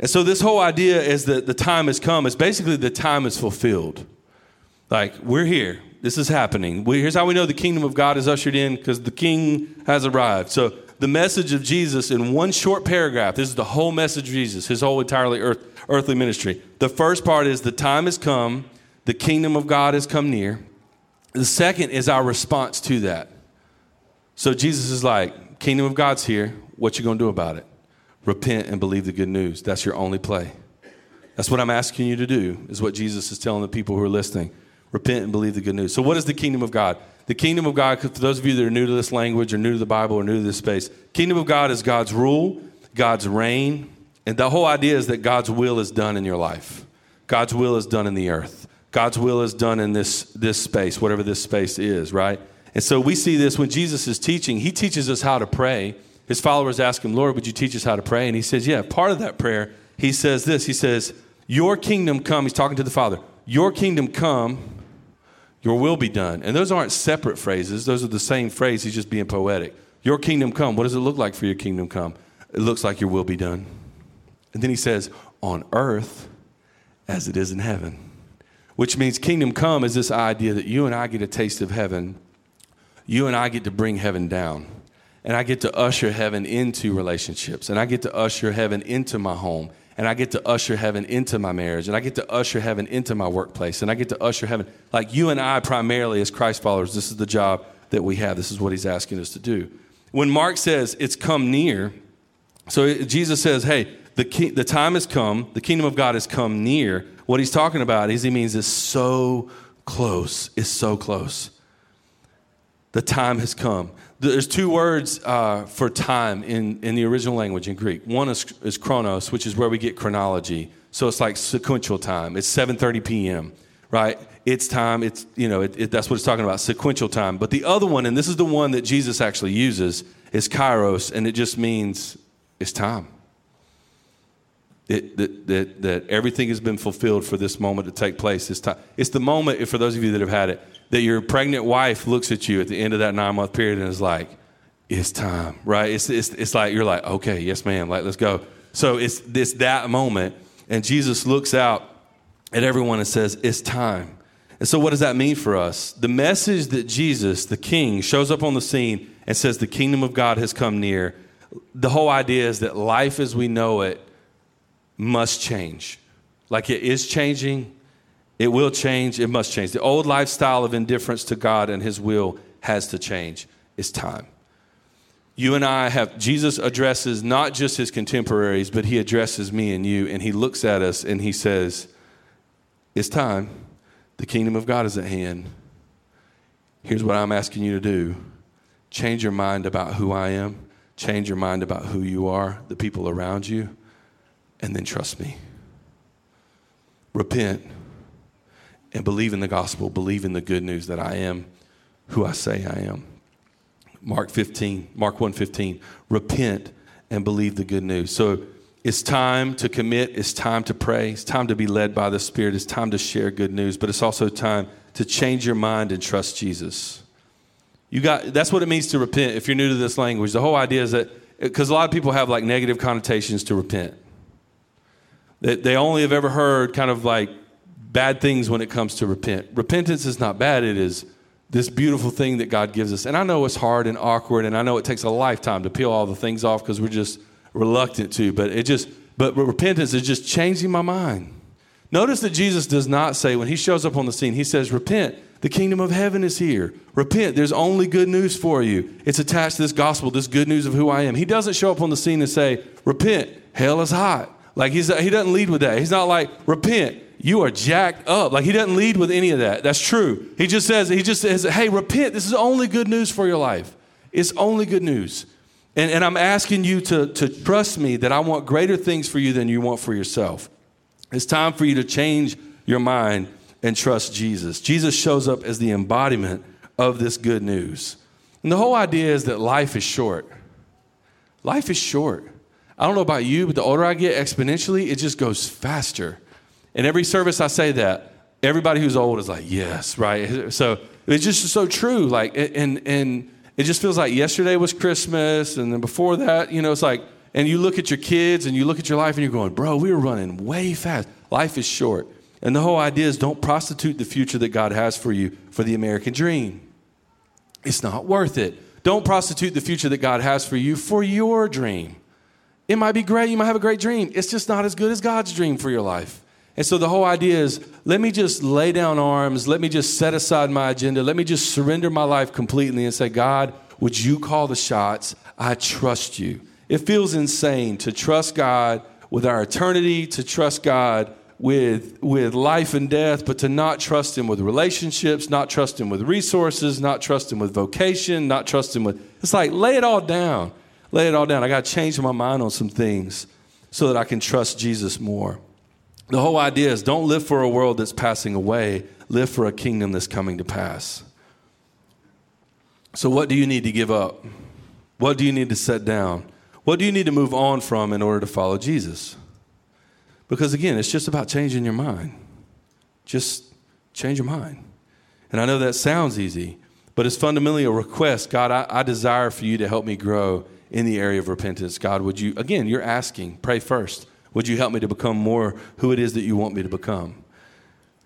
And so this whole idea is that the time has come. It's basically the time is fulfilled. Like we're here. This is happening. We, here's how we know the kingdom of God is ushered in because the king has arrived. So the message of Jesus in one short paragraph. This is the whole message of Jesus, his whole entirely earth, earthly ministry. The first part is the time has come, the kingdom of God has come near. The second is our response to that. So Jesus is like, kingdom of God's here. What you gonna do about it? repent and believe the good news. That's your only play. That's what I'm asking you to do, is what Jesus is telling the people who are listening. Repent and believe the good news. So, what is the kingdom of God? The kingdom of God, for those of you that are new to this language or new to the Bible or new to this space, kingdom of God is God's rule, God's reign, and the whole idea is that God's will is done in your life. God's will is done in the earth. God's will is done in this, this space, whatever this space is, right? And so we see this when Jesus is teaching, he teaches us how to pray his followers ask him, Lord, would you teach us how to pray? And he says, Yeah, part of that prayer, he says this He says, Your kingdom come. He's talking to the Father. Your kingdom come, your will be done. And those aren't separate phrases, those are the same phrase. He's just being poetic. Your kingdom come. What does it look like for your kingdom come? It looks like your will be done. And then he says, On earth as it is in heaven. Which means kingdom come is this idea that you and I get a taste of heaven. You and I get to bring heaven down and I get to usher heaven into relationships, and I get to usher heaven into my home, and I get to usher heaven into my marriage, and I get to usher heaven into my workplace, and I get to usher heaven. Like you and I, primarily as Christ followers, this is the job that we have. This is what he's asking us to do. When Mark says it's come near, so Jesus says, hey, the, the time has come, the kingdom of God has come near. What he's talking about is he means it's so close, it's so close. The time has come. There's two words uh, for time in, in the original language in Greek. One is, is chronos, which is where we get chronology. So it's like sequential time. It's 7:30 p.m. Right? It's time. It's you know it, it, that's what it's talking about, sequential time. But the other one, and this is the one that Jesus actually uses, is kairos, and it just means it's time. It, that, that, that everything has been fulfilled for this moment to take place. It's, time. it's the moment, for those of you that have had it, that your pregnant wife looks at you at the end of that nine month period and is like, it's time, right? It's, it's, it's like, you're like, okay, yes, ma'am, like, let's go. So it's, it's that moment, and Jesus looks out at everyone and says, it's time. And so, what does that mean for us? The message that Jesus, the King, shows up on the scene and says, the kingdom of God has come near. The whole idea is that life as we know it must change. Like it is changing, it will change, it must change. The old lifestyle of indifference to God and His will has to change. It's time you and I have, Jesus addresses not just his contemporaries, but he addresses me and you, and he looks at us and he says, It's time. The kingdom of God is at hand. Here's what I'm asking you to do change your mind about who I am, change your mind about who you are, the people around you, and then trust me. Repent and believe in the gospel, believe in the good news that I am who I say I am. Mark 15, Mark 1:15. Repent and believe the good news. So it's time to commit, it's time to pray, it's time to be led by the Spirit, it's time to share good news, but it's also time to change your mind and trust Jesus. You got that's what it means to repent if you're new to this language. The whole idea is that because a lot of people have like negative connotations to repent. That they only have ever heard kind of like bad things when it comes to repent. Repentance is not bad, it is this beautiful thing that God gives us. And I know it's hard and awkward, and I know it takes a lifetime to peel all the things off because we're just reluctant to, but it just, but repentance is just changing my mind. Notice that Jesus does not say, when he shows up on the scene, he says, Repent, the kingdom of heaven is here. Repent, there's only good news for you. It's attached to this gospel, this good news of who I am. He doesn't show up on the scene and say, Repent, hell is hot. Like he's, he doesn't lead with that. He's not like, Repent, you are jacked up. Like he doesn't lead with any of that. That's true. He just says, he just says, hey, repent. This is only good news for your life. It's only good news. And, and I'm asking you to, to trust me that I want greater things for you than you want for yourself. It's time for you to change your mind and trust Jesus. Jesus shows up as the embodiment of this good news. And the whole idea is that life is short. Life is short. I don't know about you, but the older I get exponentially, it just goes faster. In every service, I say that. Everybody who's old is like, yes, right? So it's just so true. Like, and, and it just feels like yesterday was Christmas, and then before that, you know, it's like, and you look at your kids and you look at your life and you're going, bro, we were running way fast. Life is short. And the whole idea is don't prostitute the future that God has for you for the American dream. It's not worth it. Don't prostitute the future that God has for you for your dream. It might be great, you might have a great dream. It's just not as good as God's dream for your life. And so the whole idea is let me just lay down arms, let me just set aside my agenda, let me just surrender my life completely and say, God, would you call the shots? I trust you. It feels insane to trust God with our eternity, to trust God with, with life and death, but to not trust Him with relationships, not trust Him with resources, not trust Him with vocation, not trust Him with. It's like, lay it all down. Lay it all down. I got to change my mind on some things so that I can trust Jesus more. The whole idea is don't live for a world that's passing away, live for a kingdom that's coming to pass. So, what do you need to give up? What do you need to set down? What do you need to move on from in order to follow Jesus? Because again, it's just about changing your mind. Just change your mind. And I know that sounds easy, but it's fundamentally a request. God, I, I, desire for you to help me grow in the area of repentance. God, would you, again, you're asking, pray first. Would you help me to become more who it is that you want me to become?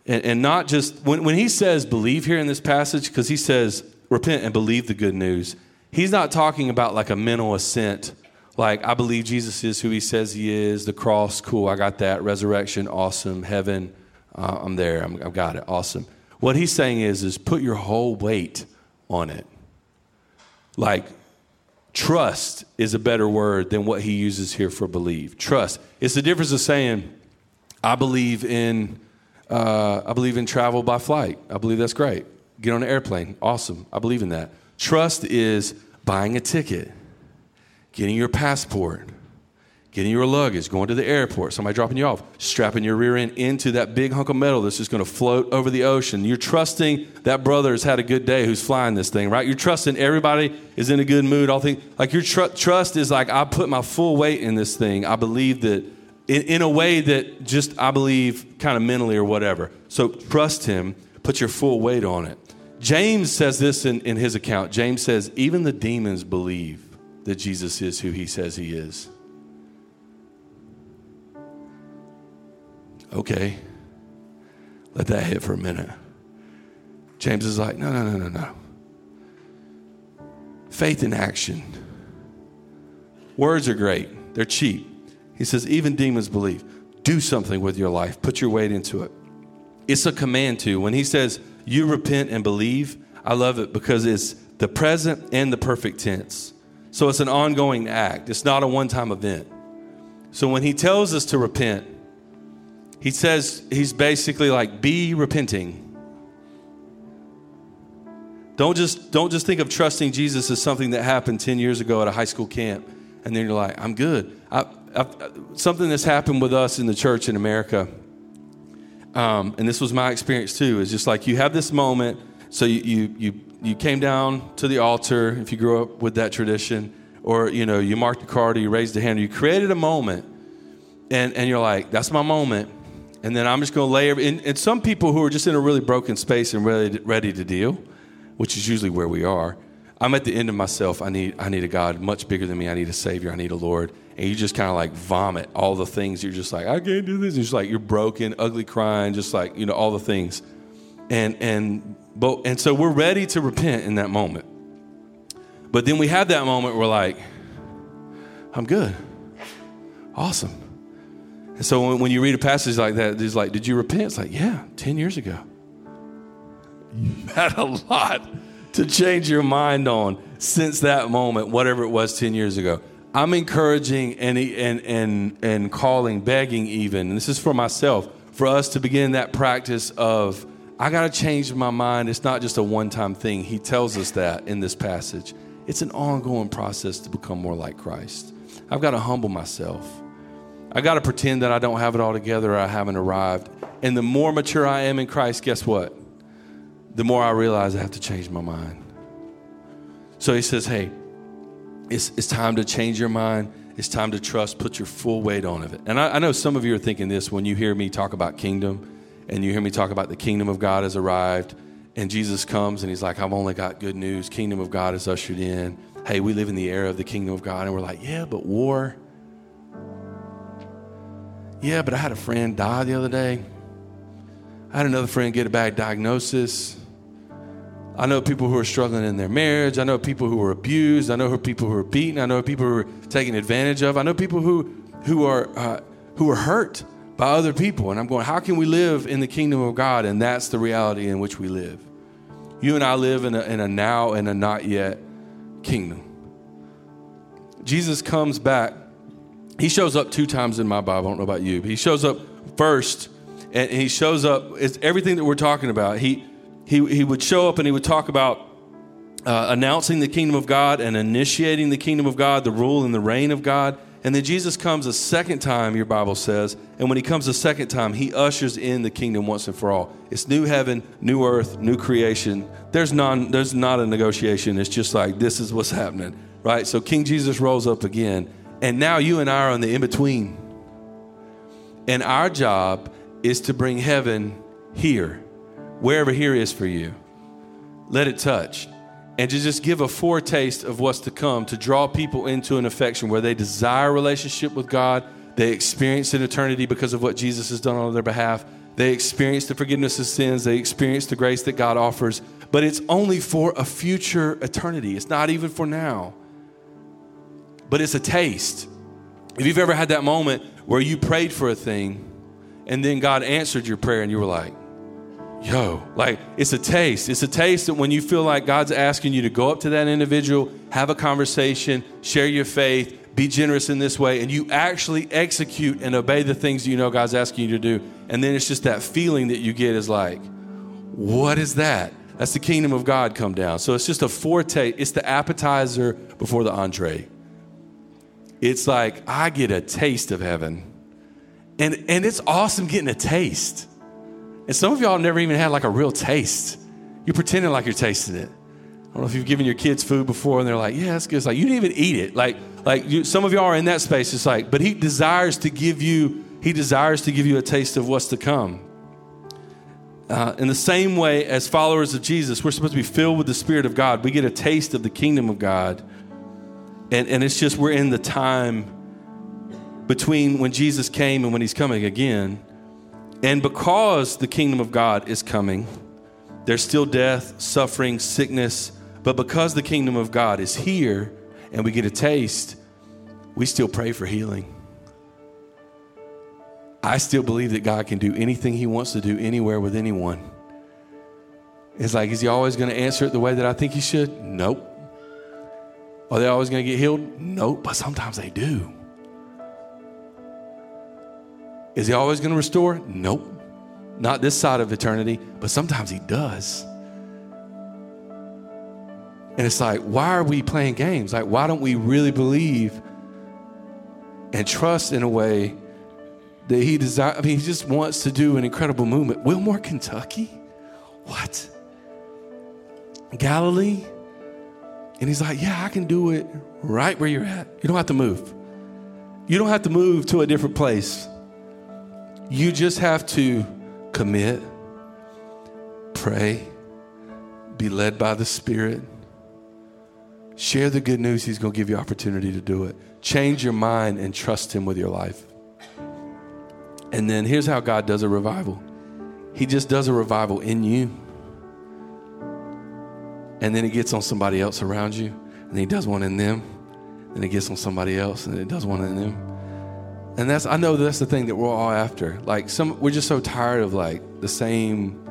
And, and not just, when, when he says believe here in this passage, because he says repent and believe the good news, he's not talking about like a mental assent, like I believe Jesus is who he says he is, the cross, cool, I got that, resurrection, awesome, heaven, uh, I'm there, I'm, I've got it, awesome. What he's saying is, is put your whole weight on it. Like, Trust is a better word than what he uses here for believe. Trust. It's the difference of saying, I believe in, uh, I believe in travel by flight. I believe that's great. Get on an airplane. Awesome. I believe in that. Trust is buying a ticket, getting your passport, getting your luggage, going to the airport, somebody dropping you off, strapping your rear end into that big hunk of metal that's just going to float over the ocean. You're trusting that brother has had a good day who's flying this thing, right? You're trusting everybody is in a good mood. All things like your tr- trust is like I put my full weight in this thing. I believe that in, in a way that just I believe kind of mentally or whatever. So trust him. Put your full weight on it. James says this in, in his account. James says, even the demons believe that Jesus is who he says he is. Okay, let that hit for a minute. James is like, no, no, no, no, no. Faith in action. Words are great, they're cheap. He says, even demons believe. Do something with your life, put your weight into it. It's a command to. When he says, you repent and believe, I love it because it's the present and the perfect tense. So it's an ongoing act, it's not a one time event. So when he tells us to repent, he says he's basically like, be repenting. Don't just, don't just think of trusting Jesus as something that happened 10 years ago at a high school camp, and then you're like, I'm good. I, I, something that's happened with us in the church in America, um, and this was my experience too, is just like you have this moment. So you, you, you, you came down to the altar, if you grew up with that tradition, or you know, you marked the card or you raised a hand, or you created a moment, and, and you're like, that's my moment and then I'm just going to lay. And, and, some people who are just in a really broken space and ready to, ready to deal, which is usually where we are. I'm at the end of myself. I need I need a God much bigger than me. I need a Savior. I need a Lord. And you just kind of like vomit all the things. You're just like I can't do this. And just like you're broken, ugly, crying, just like you know all the things. And and but and so we're ready to repent in that moment. But then we have that moment. We're like, I'm good, awesome. And so when, when you read a passage like that, it's like, did you repent? It's like, yeah, 10 years ago. You've [laughs] had a lot to change your mind on since that moment, whatever it was 10 years ago. I'm encouraging and, and, and, and calling, begging even, and this is for myself, for us to begin that practice of, I got to change my mind. It's not just a one time thing. He tells us that in this passage. It's an ongoing process to become more like Christ. I've got to humble myself. I got to pretend that I don't have it all together or I haven't arrived. And the more mature I am in Christ, guess what? The more I realize I have to change my mind. So he says, hey, it's, it's time to change your mind. It's time to trust, put your full weight on of it. And I, I know some of you are thinking this when you hear me talk about kingdom and you hear me talk about the kingdom of God has arrived and Jesus comes and he's like, I've only got good news. Kingdom of God is ushered in. Hey, we live in the era of the kingdom of God. And we're like, yeah, but war yeah, but I had a friend die the other day. I had another friend get a bad diagnosis. I know people who are struggling in their marriage. I know people who are abused. I know people who are beaten. I know people who are taken advantage of. I know people who, who, are, uh, who are hurt by other people. And I'm going, how can we live in the kingdom of God? And that's the reality in which we live. You and I live in a, in a now and a not yet kingdom. Jesus comes back he shows up two times in my Bible. I don't know about you, but he shows up first, and he shows up. It's everything that we're talking about. He he he would show up and he would talk about uh, announcing the kingdom of God and initiating the kingdom of God, the rule and the reign of God. And then Jesus comes a second time, your Bible says. And when he comes a second time, he ushers in the kingdom once and for all. It's new heaven, new earth, new creation. There's, non, there's not a negotiation. It's just like, this is what's happening, right? So King Jesus rolls up again. And now you and I are on the in between. And our job is to bring heaven here, wherever here is for you. Let it touch. And to just give a foretaste of what's to come, to draw people into an affection where they desire relationship with God, they experience an eternity because of what Jesus has done on their behalf. They experience the forgiveness of sins. They experience the grace that God offers. But it's only for a future eternity. It's not even for now but it's a taste. If you've ever had that moment where you prayed for a thing and then God answered your prayer and you were like, yo, like it's a taste. It's a taste that when you feel like God's asking you to go up to that individual, have a conversation, share your faith, be generous in this way, and you actually execute and obey the things you know God's asking you to do. And then it's just that feeling that you get is like, what is that? That's the kingdom of God come down. So it's just a foretaste, it's the appetizer before the entree it's like I get a taste of heaven. And, and it's awesome getting a taste. And some of y'all never even had like a real taste. You're pretending like you're tasting it. I don't know if you've given your kids food before and they're like, yeah, that's good. It's like, you didn't even eat it. Like, like you, some of y'all are in that space. It's like, but he desires to give you, he desires to give you a taste of what's to come. uh, in the same way as followers of Jesus, we're supposed to be filled with the Spirit of God. We get a taste of the kingdom of God. And, and it's just we're in the time between when Jesus came and when he's coming again. And because the kingdom of God is coming, there's still death, suffering, sickness. But because the kingdom of God is here and we get a taste, we still pray for healing. I still believe that God can do anything He wants to do anywhere with anyone. It's like, is He always going to answer it the way that I think He should? Nope. Are they always going to get healed? Nope, but sometimes they do. Is He always going to restore? Nope. Not this side of eternity, but sometimes He does. And it's like, why are we playing games? Like, why don't we really believe and trust in a way that he desires. I mean, he just wants to do an incredible movement. Wilmore, Kentucky? What? Galilee? And he's like, Yeah, I can do it right where you're at. You don't have to move. You don't have to move to a different place. You just have to commit, pray, be led by the Spirit. Share the good news. He's going to give you opportunity to do it. Change your mind and trust Him with your life. And then here's how God does a revival He just does a revival in you. And then He gets on somebody else around you, and He does one in them. And He gets on somebody else, and it does one in them. And that's I know that's the thing that we're all after. Like some we're just so tired of like the same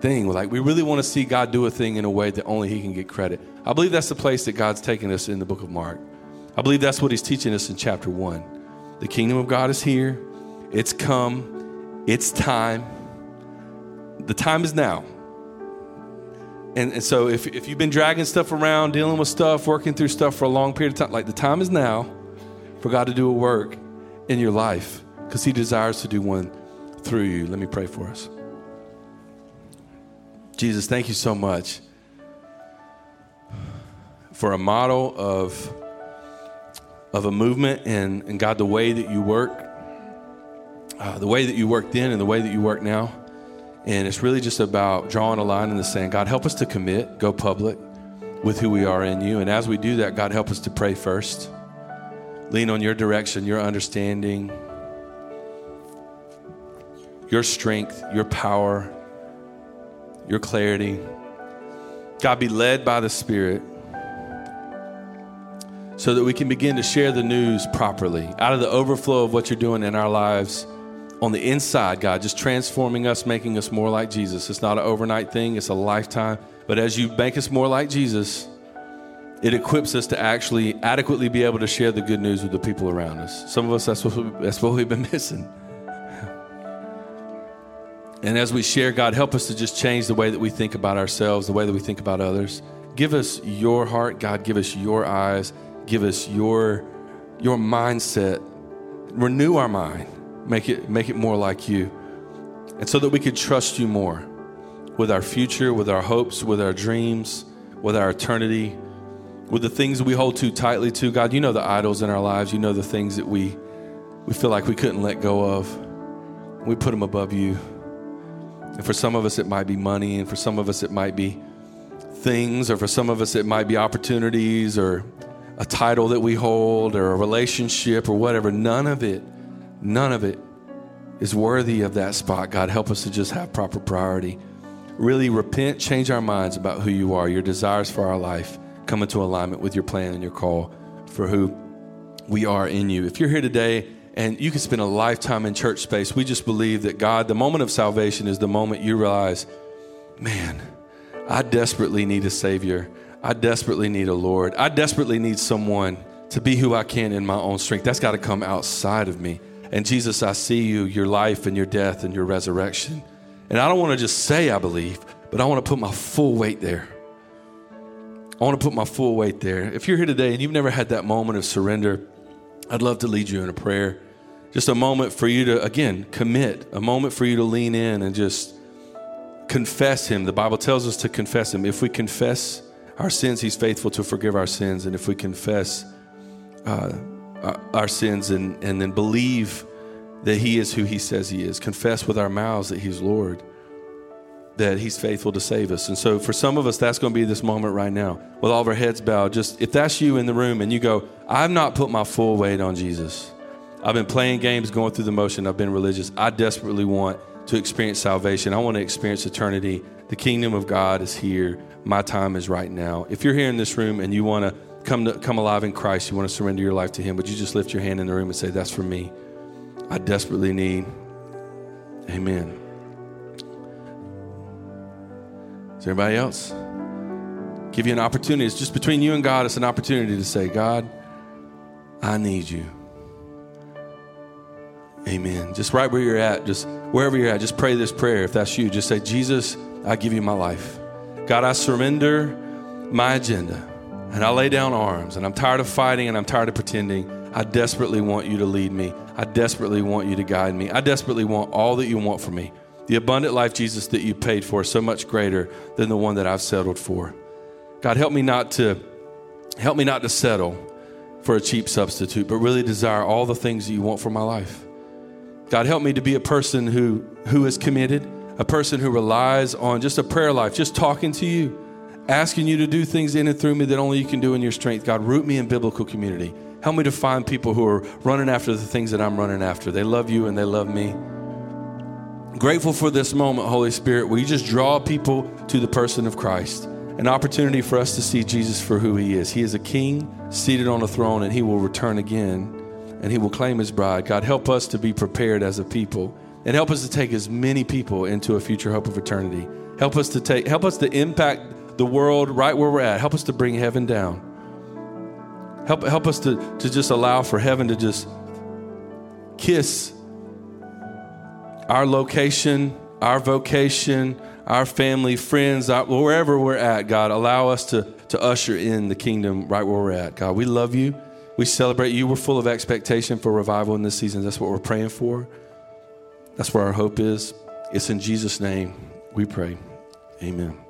thing. Like we really want to see God do a thing in a way that only He can get credit. I believe that's the place that God's taking us in the book of Mark. I believe that's what He's teaching us in chapter one. The kingdom of God is here. It's come. It's time. The time is now. And, and so if, if you've been dragging stuff around, dealing with stuff, working through stuff for a long period of time, like the time is now for God to do a work in your life because He desires to do one through you. Let me pray for us. Jesus, thank you so much for a model of, of a movement and, and God, the way that you work uh, the way that you work then and the way that you work now. And it's really just about drawing a line in the sand. God, help us to commit, go public with who we are in you. And as we do that, God, help us to pray first. Lean on your direction, your understanding, your strength, your power, your clarity. God, be led by the Spirit so that we can begin to share the news properly out of the overflow of what you're doing in our lives on the inside, God, just transforming us, making us more like Jesus. It's not an overnight thing, it's a lifetime. But as you make us more like Jesus, it equips us to actually adequately be able to share the good news with the people around us. Some of us, that's what, we, that's what we've been [laughs] missing. And as we share, God, help us to just change the way that we think about ourselves, the way that we think about others. Give us your heart, God. Give us your eyes. Give us your, your mindset. Renew our mind Make it, make it more like you. And so that we could trust you more with our future, with our hopes, with our dreams, with our eternity, with the things we hold too tightly to. God, you know the idols in our lives. You know the things that we, we feel like we couldn't let go of. We put them above you. And for some of us, it might be money, and for some of us, it might be things, or for some of us, it might be opportunities, or a title that we hold, or a relationship, or whatever. None of it None of it is worthy of that spot. God, help us to just have proper priority. Really repent, change our minds about who you are, your desires for our life, come into alignment with your plan and your call for who we are in you. If you're here today and you can spend a lifetime in church space, we just believe that God, the moment of salvation is the moment you realize, man, I desperately need a Savior. I desperately need a Lord. I desperately need someone to be who I can in my own strength. That's got to come outside of me. And Jesus, I see you, your life and your death and your resurrection. And I don't want to just say I believe, but I want to put my full weight there. I want to put my full weight there. If you're here today and you've never had that moment of surrender, I'd love to lead you in a prayer. Just a moment for you to, again, commit, a moment for you to lean in and just confess Him. The Bible tells us to confess Him. If we confess our sins, He's faithful to forgive our sins. And if we confess, uh, our sins and, and then believe that He is who He says He is. Confess with our mouths that He's Lord. that He's faithful to save us. And so for some of us, that's going to be this moment right now with all of our heads bowed. Just if that's you in the room and you go, I've not put my full weight on Jesus. I've been playing games, going through the motion. I've been religious. I desperately want to experience salvation. I want to experience eternity. The kingdom of God is here. My time is right now. If you're here in this room and you want to come to come alive in Christ, you want to surrender your life to Him, would you just lift your hand in the room and say, "That's for me. I desperately need." Amen. Is there anybody else? Give you an opportunity. It's just between you and God. It's an opportunity to say, God, I need you. Amen. Just right where you're at, just wherever you're at, just pray this prayer. If that's you, just say, Jesus, I give you my life. God, I surrender my agenda and I lay down arms and I'm tired of fighting and I'm tired of pretending. I desperately want you to lead me. I desperately want you to guide me. I desperately want all that you want for me. The abundant life, Jesus, that you paid for is so much greater than the one that I've settled for. God, help me not to help me not to settle for a cheap substitute, but really desire all the things that you want for my life. God, help me to be a person who, who is committed, a person who relies on just a prayer life, just talking to you, asking you to do things in and through me that only you can do in your strength. God, root me in biblical community. Help me to find people who are running after the things that I'm running after. They love you and they love me. Grateful for this moment, Holy Spirit, where you just draw people to the person of Christ. An opportunity for us to see Jesus for who he is. He is a king seated on a throne, and he will return again and he will claim his bride. God, help us to be prepared as a people and help us to take as many people into a future hope of eternity. Help us to take help us to impact the world right where we're at. Help us to bring heaven down. Help, help us to, to just allow for heaven to just kiss our location, our vocation, our family, friends, our, wherever we're at, God. Allow us to, to usher in the kingdom right where we're at. God, we love you. We celebrate you. We're full of expectation for revival in this season. That's what we're praying for. That's where our hope is. It's in Jesus' name we pray. Amen.